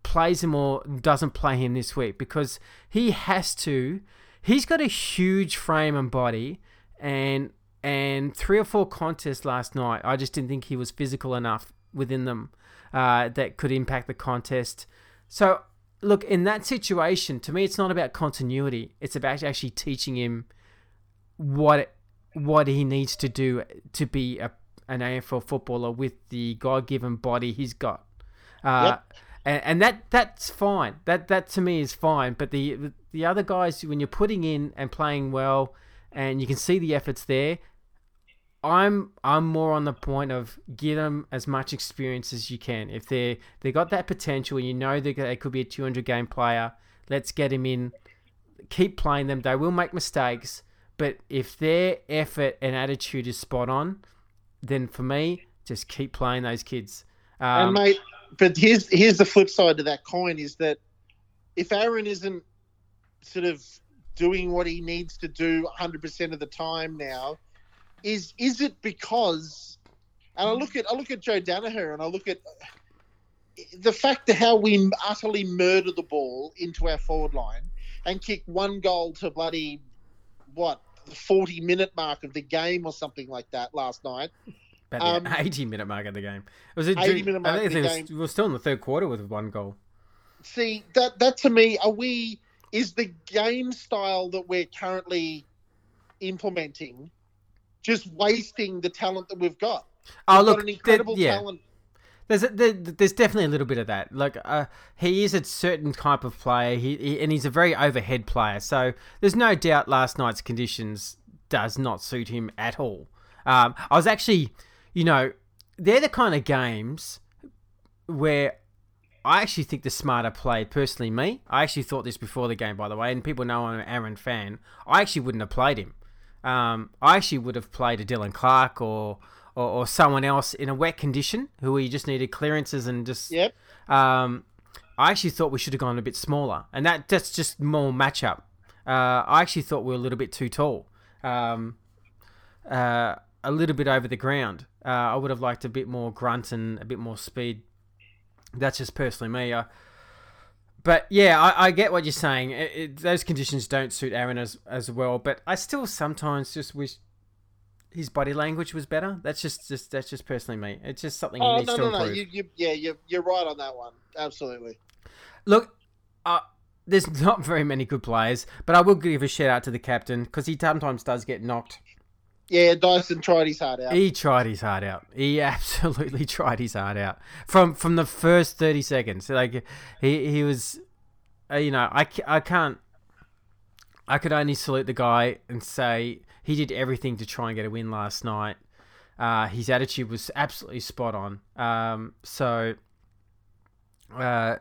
plays him or doesn't play him this week because he has to. He's got a huge frame and body, and and three or four contests last night. I just didn't think he was physical enough within them uh, that could impact the contest. So look, in that situation, to me, it's not about continuity. It's about actually teaching him what what he needs to do to be a, an AFL footballer with the God given body he's got. Uh, Yep. And, and that that's fine. That that to me is fine. But the the other guys, when you're putting in and playing well, and you can see the efforts there, I'm I'm more on the point of give them as much experience as you can. If they they got that potential, and you know they they could be a 200 game player, let's get him in. Keep playing them. They will make mistakes, but if their effort and attitude is spot on, then for me, just keep playing those kids. Um, and mate, but here's here's the flip side to that coin is that if Aaron isn't sort of doing what he needs to do 100% of the time now, is is it because? And I look at I look at Joe Daniher and I look at the fact that how we utterly murder the ball into our forward line and kick one goal to bloody what the 40 minute mark of the game or something like that last night. About the um, 80 minute mark of the game. Was it 80 minute mark I of think the was, we were still in the third quarter with one goal. see that that to me are we is the game style that we're currently implementing just wasting the talent that we've got Oh We've look, got an incredible yeah, talent there's a, there, there's definitely a little bit of that. Like uh, he is a certain type of player, he, he and he's a very overhead player. So there's no doubt last night's conditions does not suit him at all. Um, I was actually, you know, they're the kind of games where I actually think the smarter play, personally, me. I actually thought this before the game, by the way, and people know I'm an Aaron fan. I actually wouldn't have played him. Um, I actually would have played a Dylan Clarke or, or or someone else in a wet condition who he just needed clearances and just. yep Um, I actually thought we should have gone a bit smaller, and that that's just more matchup. Uh, I actually thought we were a little bit too tall, um, uh, a little bit over the ground. Uh, I would have liked a bit more grunt and a bit more speed. That's just personally me. But yeah, I, I get what you're saying. It, it, those conditions don't suit Aaron as as well. But I still sometimes just wish his body language was better. That's just, just that's just personally me. It's just something he oh needs no to no improve. no you, you yeah you, you're right on that one absolutely Look, uh, there's not very many good players, but I will give a shout out to the captain because he sometimes does get knocked. Yeah Dyson tried his heart out He tried his heart out. He absolutely tried his heart out from from the first thirty seconds. Like he he was, uh, you know, I, I can't. I could only salute the guy and say he did everything to try and get a win last night. Uh, his attitude was absolutely spot on. Um, so uh,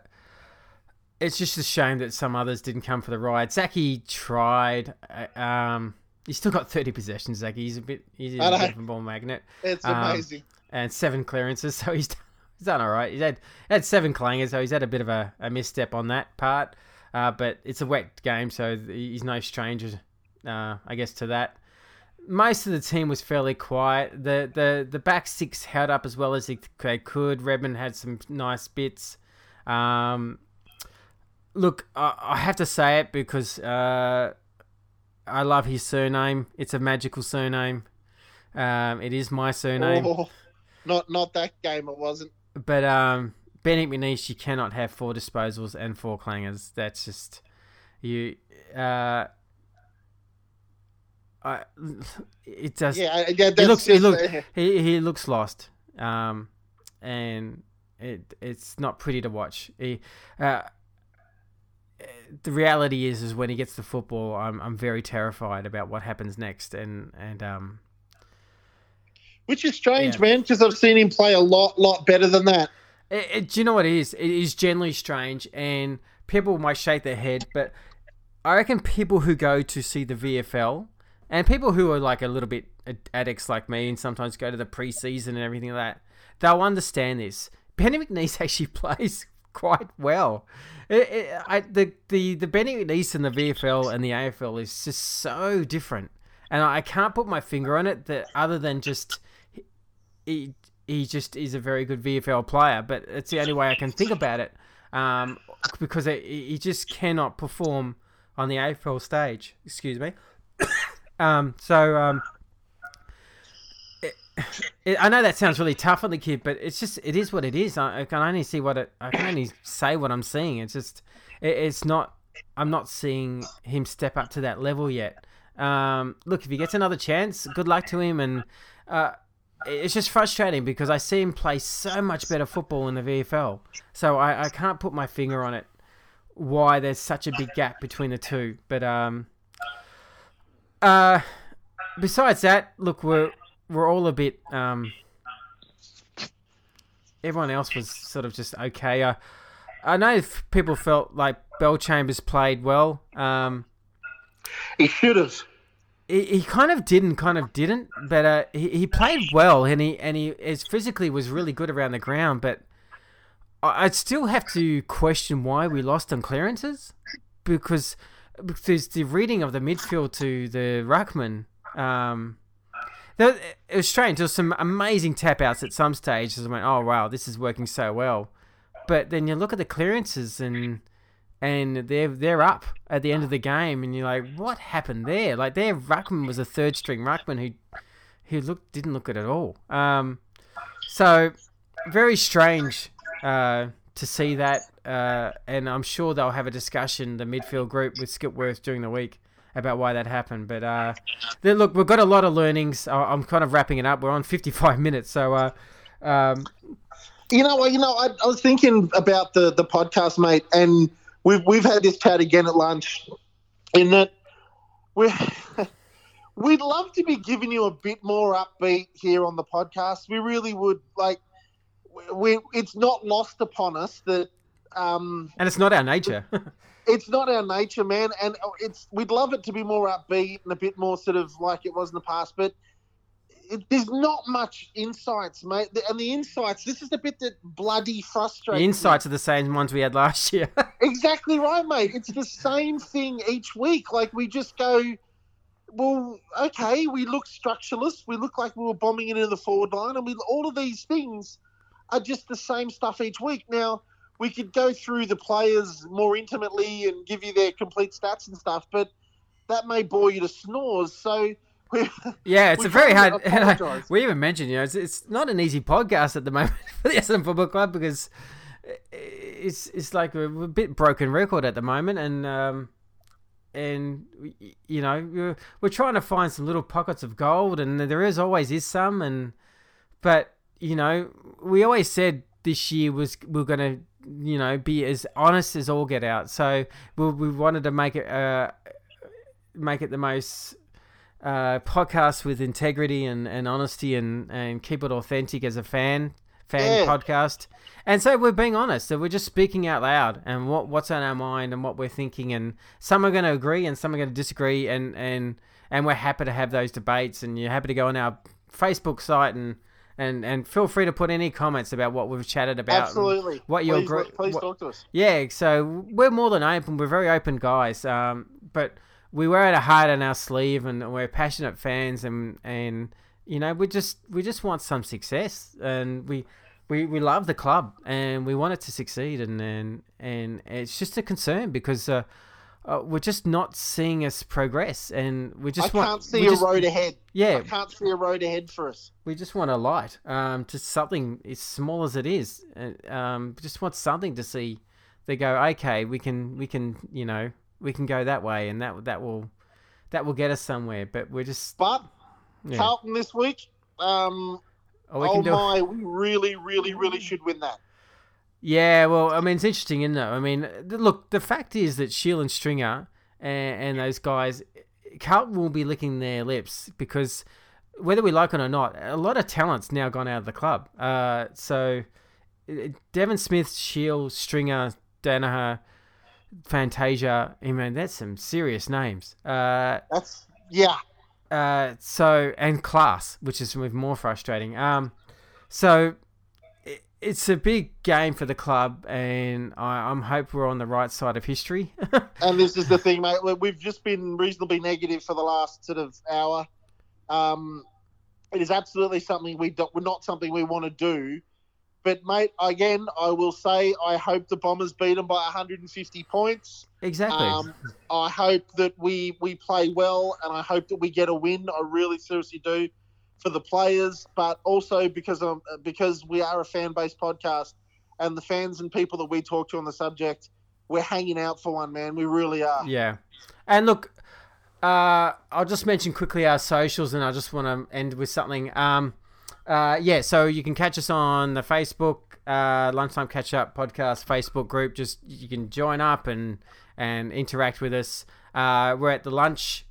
it's just a shame that some others didn't come for the ride. Zaki tried. Uh, um, he's still got 30 possessions, Zaki. He's a bit, he's a bit of a ball magnet. It's Um, amazing. And seven clearances, so he's, he's done all right. He's had, had seven clangers, so he's had a bit of a, a misstep on that part. Uh, but it's a wet game, so he's no stranger, uh, I guess, to that. Most of the team was fairly quiet. The the the back six held up as well as they they could. Redman had some nice bits. Um, look, I, I have to say it because uh, I love his surname. It's a magical surname. Um, it is my surname. Oh, not not that game. It wasn't. But um, Benny McNiece, you cannot have four disposals and four clangers. That's just you. Uh, I, it does. Yeah, yeah. That's he looks. He look. uh, He he looks lost. Um, and it it's not pretty to watch. He, uh, the reality is, is when he gets the football, I'm I'm very terrified about what happens next. And and um, which is strange, Yeah. man, because I've seen him play a lot, lot better than that. It, it, do you know what it is? It is generally strange, and people might shake their head, but I reckon people who go to see the VFL and people who are like a little bit addicts like me and sometimes go to the preseason and everything like that, they'll understand this. Benny McNiece actually plays quite well. It, it, I, the, the, the Benny McNiece in the VFL and the AFL is just so different. And I can't put my finger on it that other than just he, he just is a very good VFL player, but it's the only way I can think about it. Um, because it, he just cannot perform on the AFL stage. Excuse me. um, so um, I know that sounds really tough on the kid, but it's just it is what it is. I, I can only see what it. I can only say what I'm seeing. It's just it, it's not. I'm not seeing him step up to that level yet. Um, look, if he gets another chance, good luck to him. And uh, it's just frustrating because I see him play so much better football in the VFL. So I, I can't put my finger on it why there's such a big gap between the two. But um, uh, besides that, look, we're we're all a bit um. Everyone else was sort of just okay. Uh, I know if people felt like Bellchambers played well. Um, He should have. he, he kind of did and kind of didn't, but uh, he, he played well and he and he his physically was really good around the ground. But I, I'd still have to question why we lost on clearances because because the reading of the midfield to the ruckman. Um, it was strange. There was some amazing tap outs at some stages. I went, oh wow, this is working so well. But then you look at the clearances and and they're they're up at the end of the game, and you're like, what happened there? Like their ruckman was a third string ruckman who who looked didn't look good at all. Um, so very strange uh, to see that, uh, and I'm sure they'll have a discussion the midfield group with Skipworth during the week about why that happened. But uh, look, we've got a lot of learnings. I'm kind of wrapping it up. We're on 55 minutes, so. Uh, um, You know, you know, I, I was thinking about the the podcast, mate, and we've we've had this chat again at lunch. In that we we'd love to be giving you a bit more upbeat here on the podcast. We really would. Like, we it's not lost upon us that um, and it's not our nature. it's not our nature, man, and it's we'd love it to be more upbeat and a bit more sort of like it was in the past, but it, there's not much insights, mate. And the insights, this is the bit that bloody frustrates. the me. insights are the same ones we had last year. Exactly right, mate. It's the same thing each week. Like we just go, well, okay, we look structureless. We look like we were bombing into the forward line, and we all of these things are just the same stuff each week. Now we could go through the players more intimately and give you their complete stats and stuff, but that may bore you to snores. So. Yeah, it's a very hard. we even mentioned, you know, it's, it's not an easy podcast at the moment for the Essendon Football Club because it's it's like a, a bit broken record at the moment, and um, and you know we're, we're trying to find some little pockets of gold, and there is always is some, and but you know we always said this year was we are going to you know be as honest as all get out, so we, we wanted to make it uh, make it the most uh, podcast with integrity and, and honesty and, and keep it authentic as a fan fan Yeah. podcast. And so we're being honest. So we're just speaking out loud and what what's on our mind and what we're thinking. And some are going to agree and some are going to disagree. And and and we're happy to have those debates. And you're happy to go on our Facebook site and. And, and feel free to put any comments about what we've chatted about. Absolutely. What your please, gr- please what- talk to us. yeah, so we're more than open. We're very open guys. Um, but we wear our heart on our sleeve, and we're passionate fans, and and you know we just we just want some success, and we. We, we love the club and we want it to succeed and and, and it's just a concern because uh, uh, we're just not seeing us progress and we I just want can't see a just- road ahead. yeah I can't see a road ahead for us. we just want a light, um, just something as small as it is. Uh, Um, just want something to see. They go, okay, we can, we can, you know, we can go that way, and that that will, that will get us somewhere. But we're just, But yeah. Carlton this week, um, oh, oh my, we really, really, really should win that. Yeah, well, I mean, it's interesting, isn't it? I mean, look, the fact is that Shiel and Stringer and, and those guys, Carlton will be licking their lips because whether we like it or not, a lot of talent's now gone out of the club. Uh, so uh, Devon Smith, Shiel, Stringer, Daniher, Fantasia, I mean, that's some serious names. Uh, That's yeah. uh, so and class, which is even more frustrating. Um, so it's a big game for the club, and I, I'm hope we're on the right side of history. And this is the thing, mate. we- We've just been reasonably negative for the last sort of hour. Um, it is absolutely something we we're not something we want to do. But mate, again, I will say I hope the Bombers beat them by 150 points. exactly. Um, I hope that we we play well, and I hope that we get a win. I really seriously do for the players, but also because because we are a fan based podcast, and the fans and people that we talk to on the subject, we're hanging out for one, man. We really are. yeah, and look, uh, I'll just mention quickly our socials, and I just want to end with something. Um, uh, yeah, so you can catch us on the Facebook uh, Lunchtime Catch Up podcast Facebook group. Just you can join up and and interact with us. Uh, we're at the lunch,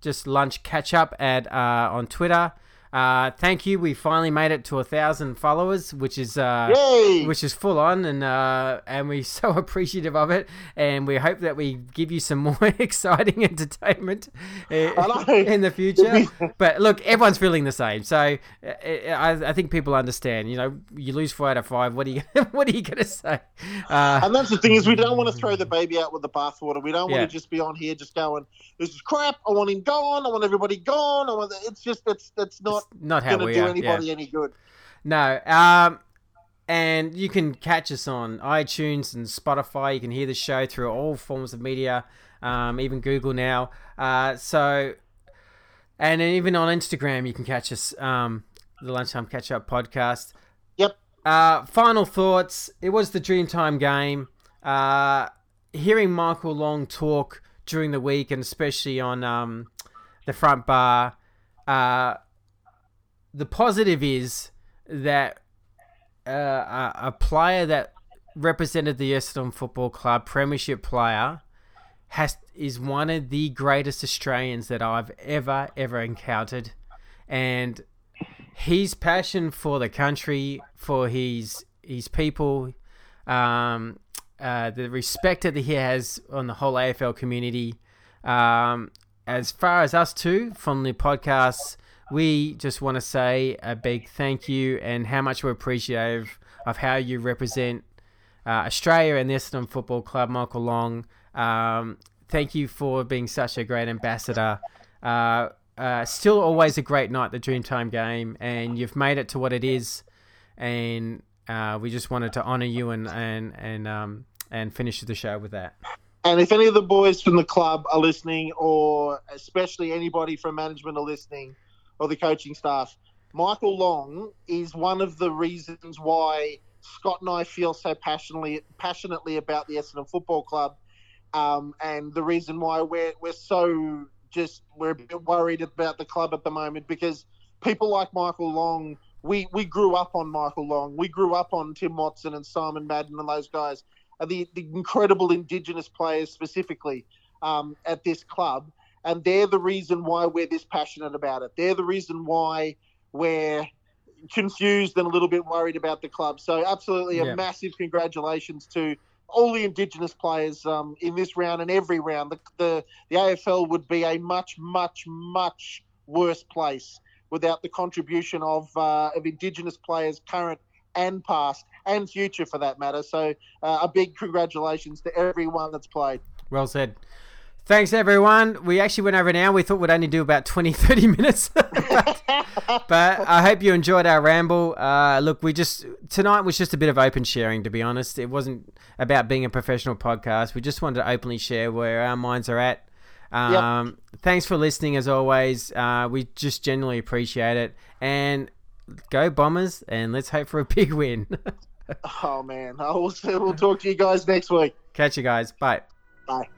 just lunch catch up at uh, on Twitter. Uh, thank you. We finally made it to a thousand followers, which is uh, which is full on, and uh, and we're so appreciative of it, and we hope that we give you some more exciting entertainment in the future. but look, everyone's feeling the same, so uh, I, I think people understand. You know, you lose four out of five. What are you What are you gonna say? Uh, And that's the thing is we don't want to throw the baby out with the bathwater. We don't Yeah. want to just be on here just going, "This is crap. I want him gone. I want everybody gone." I want. It's just it's it's not it's not how we do are. anybody yeah. any good. No. Um, and you can catch us on iTunes and Spotify. You can hear the show through all forms of media, um, even Google now. Uh, so, and even on Instagram, you can catch us. Um, the Lunchtime Catch Up podcast. Yep. Uh, final thoughts. It was the Dreamtime game. Uh, hearing Michael Long talk during the week, and especially on um, the front bar. Uh, the positive is that uh, a, player that represented the Essendon Football Club, Premiership player, has is one of the greatest Australians that I've ever ever encountered, and his passion for the country, for his his people, um, uh, the respect that he has on the whole AFL community. Um, as far as us two from the podcast, we just want to say a big thank you and how much we're appreciative of how you represent uh, Australia and the Essendon Football Club, Michael Long. Um, thank you for being such a great ambassador. Uh, uh, still always a great night, the Dreamtime game, and you've made it to what it is. And uh, we just wanted to honour you and and and um, and finish the show with that. And if any of the boys from the club are listening, or especially anybody from management are listening, or the coaching staff, Michael Long is one of the reasons why Scott and I feel so passionately passionately about the Essendon Football Club, um, and the reason why we're we're so just we're a bit worried about the club at the moment because people like Michael Long, we we grew up on Michael Long, we grew up on Tim Watson and Simon Madden and those guys the, the incredible Indigenous players specifically um, at this club. And they're the reason why we're this passionate about it. They're the reason why we're confused and a little bit worried about the club. So, absolutely, a Yeah. massive congratulations to all the Indigenous players um, in this round and every round. The, the the AFL would be a much, much, much worse place without the contribution of uh, of Indigenous players, current and past, and future for that matter. So, uh, a big congratulations to everyone that's played. Well said. Thanks, everyone. We actually went over an hour. We thought we'd only do about 20, 30 minutes. but, but I hope you enjoyed our ramble. Uh, look, we just, tonight was just a bit of open sharing, to be honest. It wasn't about being a professional podcast. We just wanted to openly share where our minds are at. Um, Thanks for listening, as always. Uh, we just genuinely appreciate it. And go Bombers, and let's hope for a big win. Oh man, I will. We'll talk to you guys next week. Catch you guys. Bye. Bye.